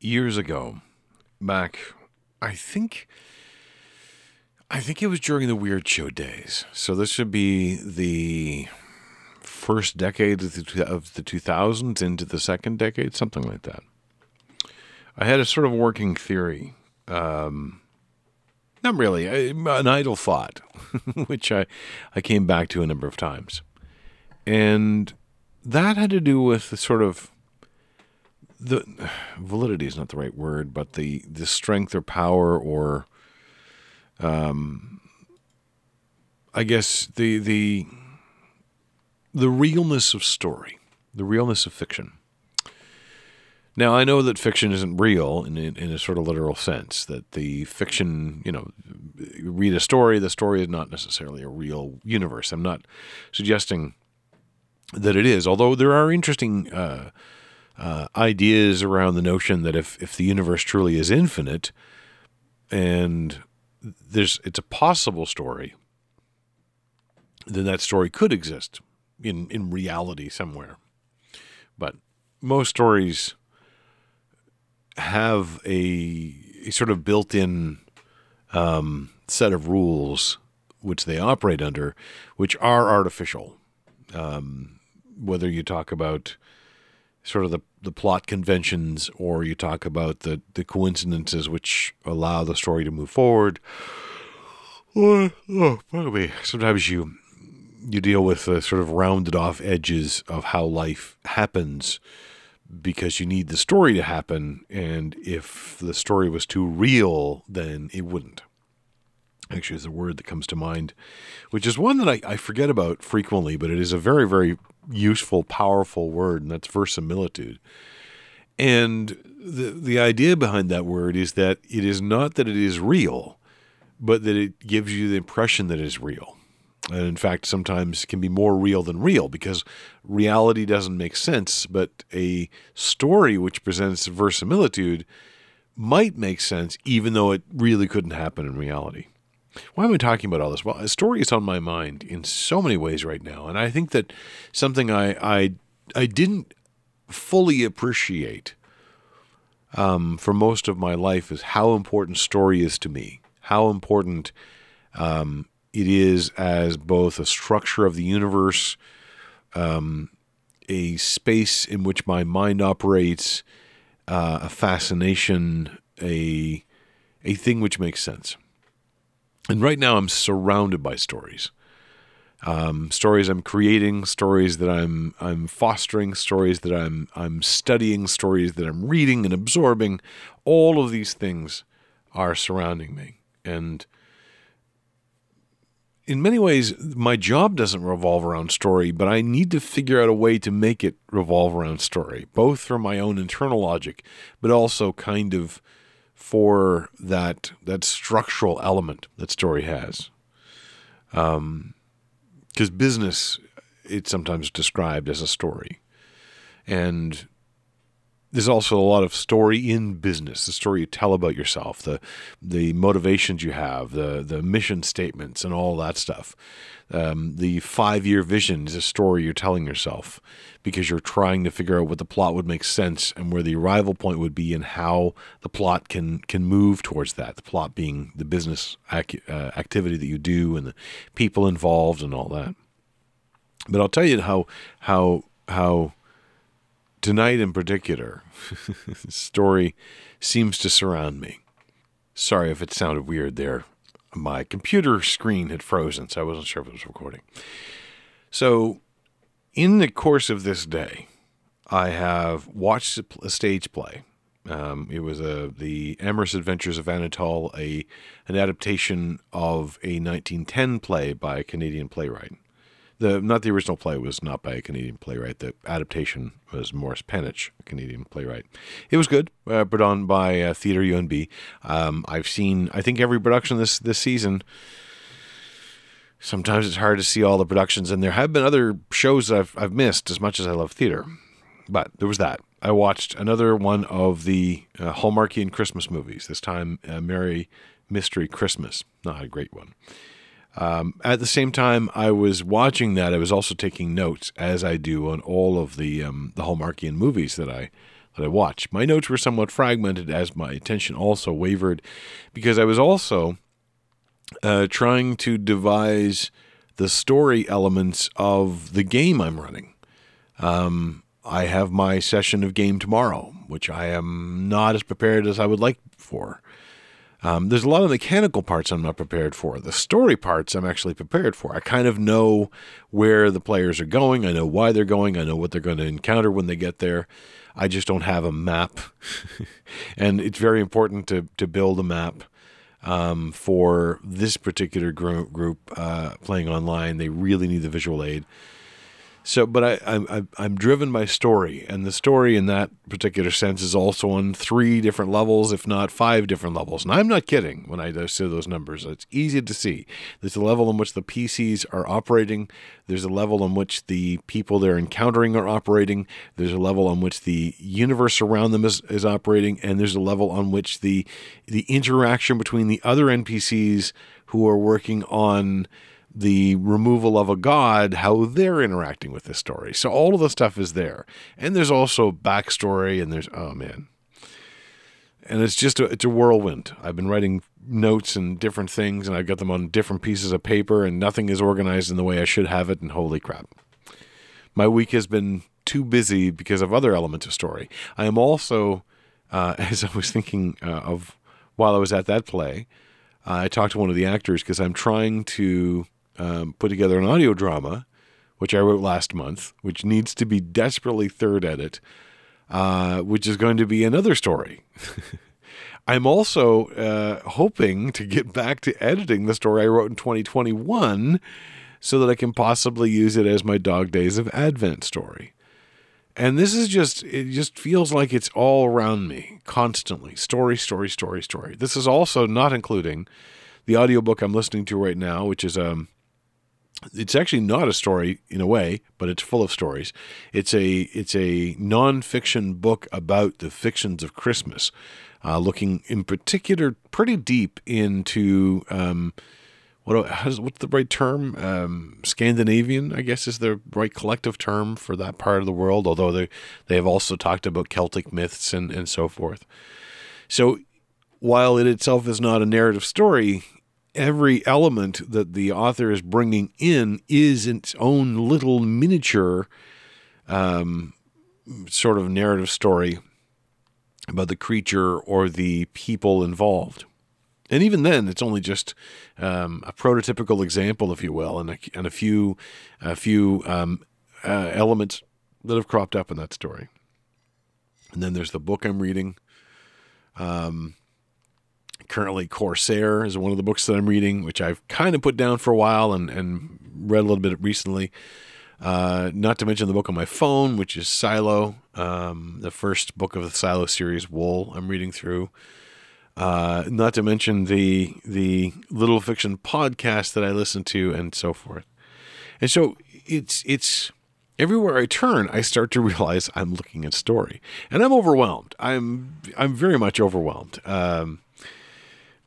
years ago, back, I think, I think it was during the Weird Show days. So this should be the first decade of the, of the 2000s into the second decade, something like that. I had a sort of working theory. Um, not really, an idle thought, which I, I came back to a number of times. And that had to do with the sort of the validity is not the right word, but the the strength or power or um I guess the the the realness of story, the realness of fiction. Now I know that fiction isn't real in, in, in a sort of literal sense. That the fiction, you know, read a story. The story is not necessarily a real universe. I'm not suggesting that it is, although there are interesting uh, uh, ideas around the notion that if if the universe truly is infinite, and there's it's a possible story, then that story could exist in in reality somewhere. But most stories have a, a sort of built-in um, set of rules which they operate under, which are artificial. Um, whether you talk about sort of the, the plot conventions or you talk about the, the coincidences which allow the story to move forward. Or, oh, me. Sometimes you you deal with the sort of rounded off edges of how life happens because you need the story to happen. And if the story was too real, then it wouldn't. Actually, is a word that comes to mind, which is one that I, I forget about frequently, but it is a very, very useful, powerful word, and that's verisimilitude. And the the idea behind that word is that it is not that it is real, but that it gives you the impression that it is real. And in fact, sometimes can be more real than real because reality doesn't make sense, but a story which presents verisimilitude might make sense even though it really couldn't happen in reality. Why am I talking about all this? Well, a story is on my mind in so many ways right now, and I think that something I I I didn't fully appreciate um, for most of my life is how important story is to me. How important um, it is as both a structure of the universe, um, a space in which my mind operates, uh, a fascination, a a thing which makes sense. And right now, I'm surrounded by stories. Um, stories I'm creating, stories that I'm I'm fostering, stories that I'm I'm studying, stories that I'm reading and absorbing. All of these things are surrounding me, and in many ways, my job doesn't revolve around story, but I need to figure out a way to make it revolve around story, both for my own internal logic, but also kind of for that that structural element that story has. Um, because business, it's sometimes described as a story, and there's also a lot of story in business the story you tell about yourself the the motivations you have the the mission statements and all that stuff. Um, the five year vision is a story you're telling yourself because you're trying to figure out what the plot would make sense and where the arrival point would be and how the plot can can move towards that the plot being the business ac- uh, activity that you do and the people involved and all that. But I'll tell you how how how tonight in particular, story seems to surround me. Sorry if it sounded weird there. My computer screen had frozen, so I wasn't sure if it was recording. So, in the course of this day, I have watched a stage play. Um, it was a the Amorous Adventures of Anatol, a an adaptation of a 1910 play by a Canadian playwright the not the original play was not by a Canadian playwright. The adaptation was Morris Panych, a Canadian playwright. It was good, uh, put on by uh, Theatre UNB. Um, I've seen, I think, every production this this season. Sometimes it's hard to see all the productions, and there have been other shows that I've I've missed as much as I love theater. But there was that. I watched another one of the uh, Hallmarkian Christmas movies. This time, uh, Merry Mystery Christmas. Not a great one. Um, at the same time, I was watching that. I was also taking notes, as I do on all of the um, the Hallmarkian movies that I that I watched. My notes were somewhat fragmented as my attention also wavered because I was also uh, trying to devise the story elements of the game I'm running. Um, I have my session of game tomorrow, which I am not as prepared as I would like for. Um, there's a lot of mechanical parts I'm not prepared for. The story parts I'm actually prepared for. I kind of know where the players are going. I know why they're going. I know what they're going to encounter when they get there. I just don't have a map. and it's very important to, to build a map um, for this particular group, group uh, playing online. They really need the visual aid. So, but I, I, I'm driven by story, and the story in that particular sense is also on three different levels, if not five different levels. And I'm not kidding when I say those numbers. It's easy to see. There's a level in which the PCs are operating. There's a level in which the people they're encountering are operating. There's a level on which the universe around them is, is operating, and there's a level on which the the interaction between the other NPCs who are working on the removal of a god, how they're interacting with this story. So all of the stuff is there. And there's also backstory and there's oh man. And it's just a it's a whirlwind. I've been writing notes and different things and I've got them on different pieces of paper and nothing is organized in the way I should have it and holy crap. My week has been too busy because of other elements of story. I am also uh, as I was thinking uh, of while I was at that play, uh, I talked to one of the actors because I'm trying to um, put together an audio drama, which I wrote last month, which needs to be desperately third edit, uh, which is going to be another story. I'm also uh, hoping to get back to editing the story I wrote in 2021 so that I can possibly use it as my Dog Days of Advent story. And this is just, it just feels like it's all around me constantly story, story, story, story. This is also not including the audiobook I'm listening to right now, which is um, it's actually not a story in a way, but it's full of stories. It's a it's a nonfiction book about the fictions of Christmas, uh, looking in particular pretty deep into um, what what's the right term? Um, Scandinavian, I guess, is the right collective term for that part of the world. Although they they have also talked about Celtic myths and and so forth. So while it itself is not a narrative story, every element that the author is bringing in is its own little miniature um, sort of narrative story about the creature or the people involved. And even then, it's only just um, a prototypical example, if you will, and a, and a few, a few um, uh, elements that have cropped up in that story. And then there's the book I'm reading. Um, currently Corsair is one of the books that I'm reading, which I've kind of put down for a while and, and read a little bit recently. Uh, not to mention the book on my phone, which is Silo, um, the first book of the Silo series, Wool. I'm reading through. Uh, not to mention the the little fiction podcast that I listen to, and so forth. And so it's it's everywhere I turn, I start to realize I'm looking at story, and I'm overwhelmed. I'm I'm very much overwhelmed. Um,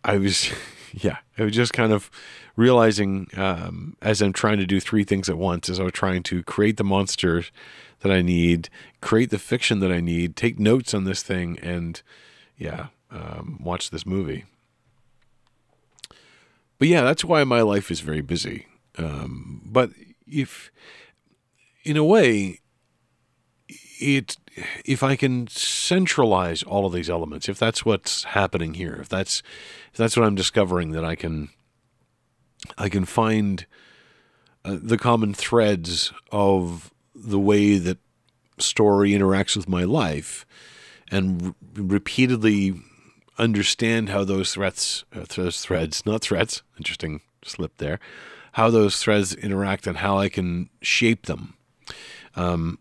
I was, yeah, I was just kind of realizing um, as I'm trying to do three things at once, as I was trying to create the monster that I need, create the fiction that I need, take notes on this thing, and yeah, um, watch this movie. But yeah, that's why my life is very busy. Um, but if, in a way, it if I can centralize all of these elements, if that's what's happening here, if that's if that's what I'm discovering that I can I can find uh, the common threads of the way that story interacts with my life and re- repeatedly understand how those threats uh, those threads not threats interesting slip there how those threads interact and how I can shape them. Um,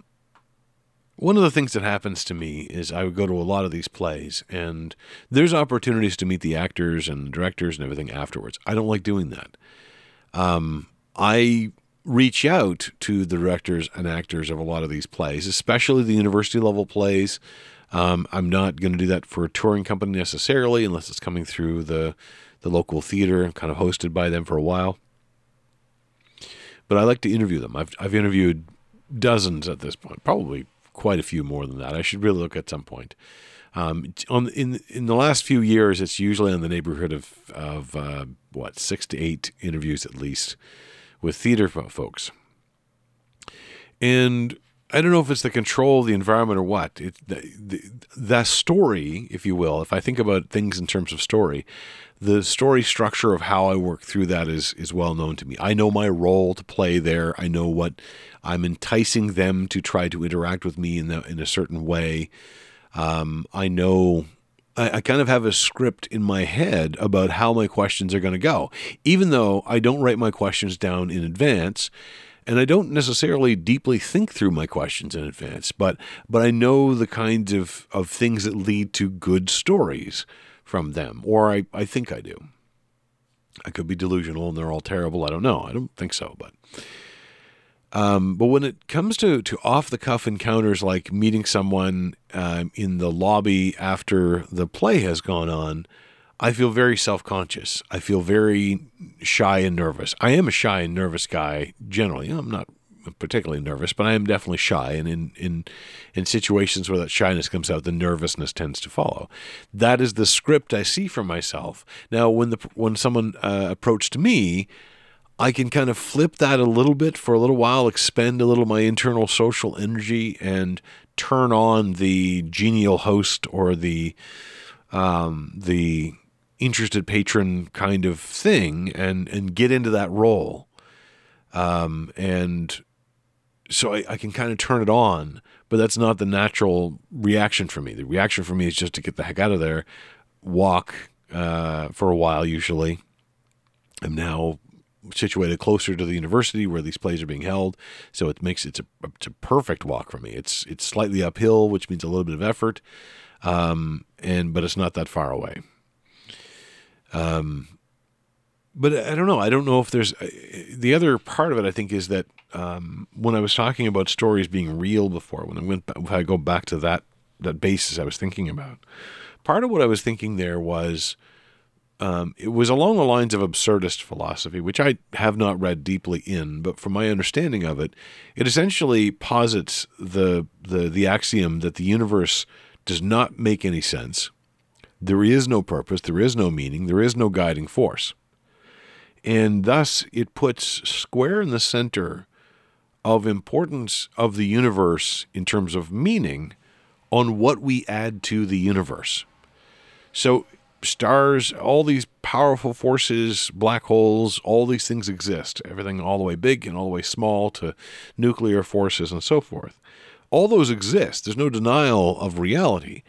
one of the things that happens to me is I would go to a lot of these plays, and there's opportunities to meet the actors and directors and everything afterwards. I don't like doing that. Um, I reach out to the directors and actors of a lot of these plays, especially the university level plays. Um, I'm not going to do that for a touring company necessarily, unless it's coming through the the local theater, and kind of hosted by them for a while. But I like to interview them. I've I've interviewed dozens at this point, probably quite a few more than that. I should really look at some point. Um, on in in the last few years, it's usually in the neighborhood of of uh, what six to eight interviews at least with theater folks. And I don't know if it's the control of the environment or what. It the, the, story, if you will. If I think about things in terms of story, the story structure of how I work through that is is well known to me. I know my role to play there. I know what I'm enticing them to try to interact with me in the, in a certain way. Um, I know I, I, kind of have a script in my head about how my questions are going to go, even though I don't write my questions down in advance. And I don't necessarily deeply think through my questions in advance, but but I know the kinds of, of things that lead to good stories from them, or I, I think I do. I could be delusional and they're all terrible. I don't know. I don't think so, but um, but when it comes to, to off the cuff encounters like meeting someone um, in the lobby after the play has gone on, I feel very self conscious. I feel very shy and nervous. I am a shy and nervous guy generally. I'm not particularly nervous, but I am definitely shy. And in, in, in situations where that shyness comes out, the nervousness tends to follow. That is the script I see for myself. Now, when, the, when someone uh, approached me, I can kind of flip that a little bit for a little while, expend a little my internal social energy, and turn on the genial host or the um, the interested patron kind of thing, and and get into that role. Um, and so I, I can kind of turn it on, but that's not the natural reaction for me. The reaction for me is just to get the heck out of there, walk uh, for a while usually. I'm now situated closer to the university where these plays are being held, so it makes it's a it's a perfect walk for me. It's it's slightly uphill, which means a little bit of effort, um, and but it's not that far away. Um, but I don't know. I don't know if there's the other part of it. I think is that um, when I was talking about stories being real before, when I went, if I go back to that that basis I was thinking about, part of what I was thinking there was um, it was along the lines of absurdist philosophy, which I have not read deeply in, but from my understanding of it, it essentially posits the the the axiom that the universe does not make any sense. There is no purpose, there is no meaning, there is no guiding force. And thus it puts square in the center of importance of the universe in terms of meaning on what we add to the universe. So stars, all these powerful forces, black holes, all these things exist. Everything all the way big and all the way small to nuclear forces and so forth. All those exist. There's no denial of reality.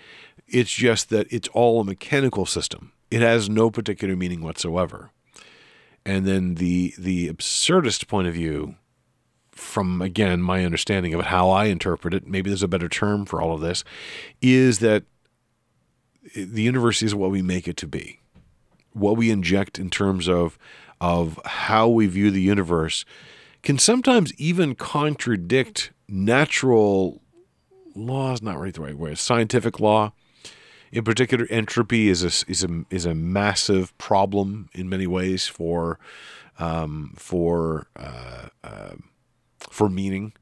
It's just that it's all a mechanical system. It has no particular meaning whatsoever. And then the the absurdist point of view, from again my understanding of how I interpret it, maybe there's a better term for all of this, is that the universe is what we make it to be. What we inject in terms of of how we view the universe can sometimes even contradict natural laws. Not right the right way. Scientific law, in particular, entropy is a is a is a massive problem in many ways for um, for uh, uh, for meaning.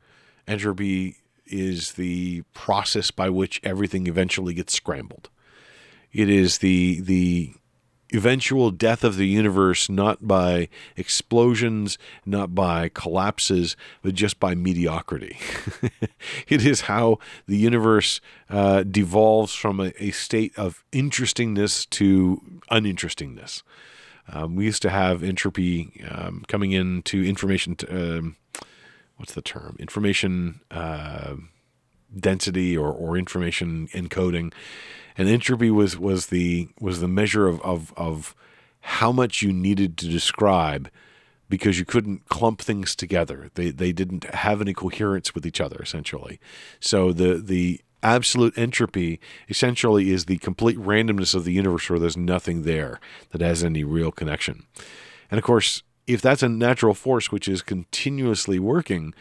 Entropy is the process by which everything eventually gets scrambled. It is the the eventual death of the universe not by explosions, not by collapses, but just by mediocrity. it is how the universe uh, devolves from a, a, state of interestingness to uninterestingness. Um, we used to have entropy um, coming into information. T- um, what's the term? Information uh, density or, or information encoding and entropy was was the was the measure of of, of how much you needed to describe because you couldn't clump things together. They they didn't have any coherence with each other essentially. So the the absolute entropy essentially is the complete randomness of the universe where there's nothing there that has any real connection. And of course, if that's a natural force which is continuously working,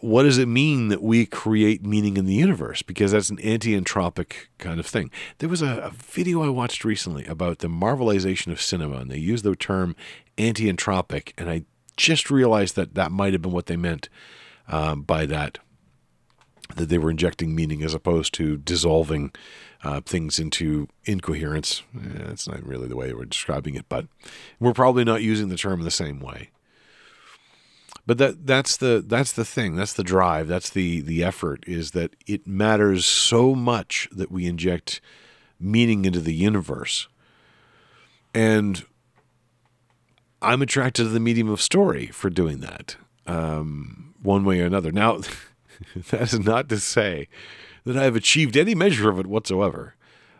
what does it mean that we create meaning in the universe? Because that's an anti entropic kind of thing. There was a, a, video I watched recently about the marvelization of cinema, and they used the term anti entropic, and I just realized that that might have been what they meant um, by that. that they were injecting meaning as opposed to dissolving uh, things into incoherence. Eh, that's not really the way we're describing it, but we're probably not using the term the same way. But that that's the that's the thing. That's the drive. That's the the effort. Is that it matters so much that we inject meaning into the universe, and I'm attracted to the medium of story for doing that, um, one way or another. Now, that is not to say that I have achieved any measure of it whatsoever.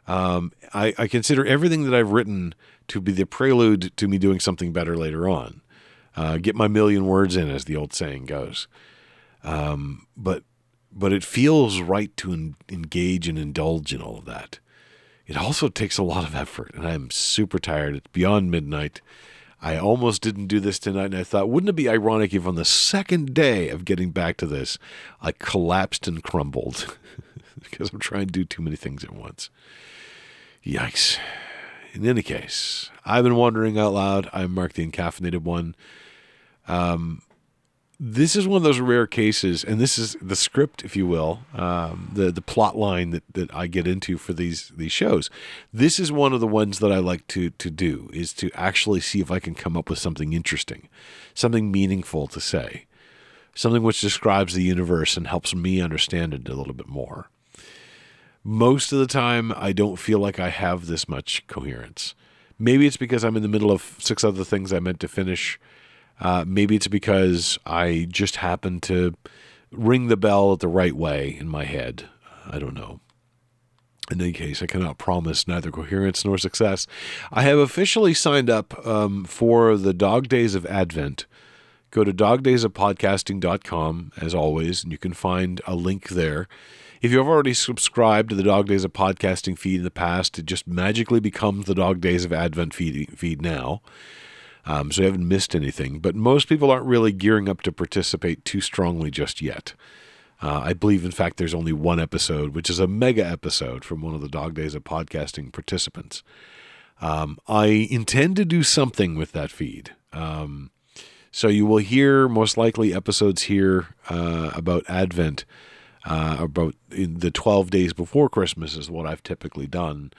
Um, I, I, consider everything that I've written to be the prelude to me doing something better later on. Uh, get my million words in, as the old saying goes. Um, but but it feels right to en- engage and indulge in all of that. It also takes a lot of effort, and I'm super tired. It's beyond midnight. I almost didn't do this tonight, and I thought, wouldn't it be ironic if on the second day of getting back to this, I collapsed and crumbled because I'm trying to do too many things at once. Yikes. In any case, I've been wondering out loud. I'm Mark the Encaffeinated One. Um, this is one of those rare cases, and this is the script, if you will, um, the the plot line that, that I get into for these these shows. This is one of the ones that I like to to do is to actually see if I can come up with something interesting, something meaningful to say, something which describes the universe and helps me understand it a little bit more. Most of the time, I don't feel like I have this much coherence. Maybe it's because I'm in the middle of six other things I meant to finish uh, maybe it's because I just happened to ring the bell the right way in my head. I don't know. In any case, I cannot promise neither coherence nor success. I have officially signed up um, for the Dog Days of Advent. Go to dogdaysofpodcasting.com, as always, and you can find a link there. If you've already subscribed to the Dog Days of Podcasting feed in the past, it just magically becomes the Dog Days of Advent feed, feed now. Um, so you haven't missed anything. But most people aren't really gearing up to participate too strongly just yet. Uh, I believe, in fact, there's only one episode, which is a mega episode from one of the Dog Days of Podcasting participants. Um, I intend to do something with that feed. Um, so you will hear most likely episodes here uh, about Advent, uh, about the 12 days before Christmas, is what I've typically done.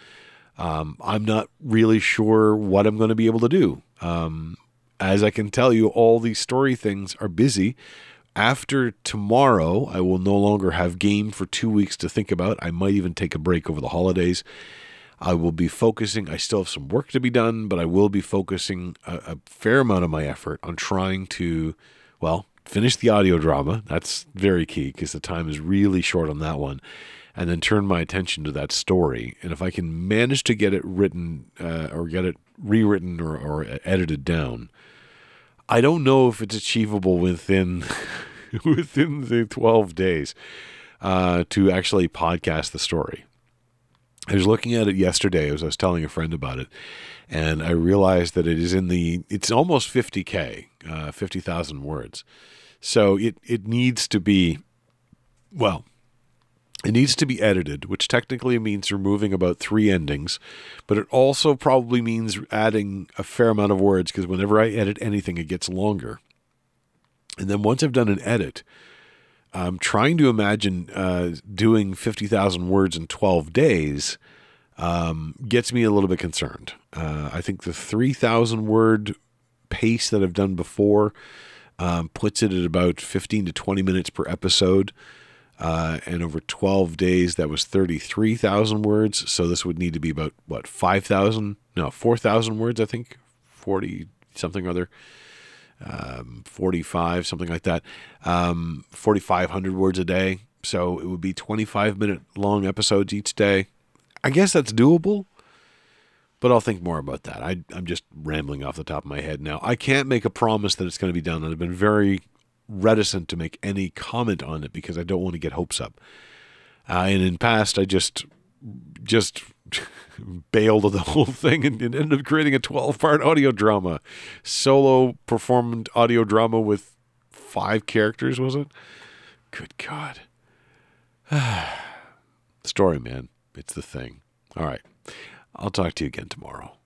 Um, I'm not really sure what I'm going to be able to do. Um, as I can tell you, all these story things are busy. After tomorrow, I will no longer have game for two weeks to think about. I might even take a break over the holidays. I will be focusing. I still have some work to be done, but I will be focusing a, a fair amount of my effort on trying to, well, finish the audio drama. That's very key because the time is really short on that one and then turn my attention to that story. And if I can manage to get it written uh, or get it rewritten or, or edited down, I don't know if it's achievable within within the 12 days uh, to actually podcast the story. I was looking at it yesterday as I was telling a friend about it, and I realized that it is in the it's almost 50k, uh, 50,000 words. So it it needs to be well, it needs to be edited, which technically means removing about three endings, but it also probably means adding a fair amount of words because whenever I edit anything, it gets longer. And then once I've done an edit, I'm trying to imagine uh, doing 50,000 words in 12 days um, gets me a little bit concerned. Uh, I think the 3,000 word pace that I've done before um, puts it at about 15 to 20 minutes per episode. Uh, and over 12 days, that was 33,000 words. So this would need to be about, what, 5,000? No, 4,000 words, I think. 40 something or other. Um, 45, something like that. Um, 4,500 words a day. So it would be 25 minute long episodes each day. I guess that's doable, but I'll think more about that. I, I'm just rambling off the top of my head now. I can't make a promise that it's going to be done. I've been very reticent to make any comment on it because I don't want to get hopes up. Uh, and in past, I just just bailed of the whole thing and, and ended up creating a 12 part audio drama, solo performed audio drama with five characters. Was it? Good God. Story, man. It's the thing. All right. I'll talk to you again tomorrow.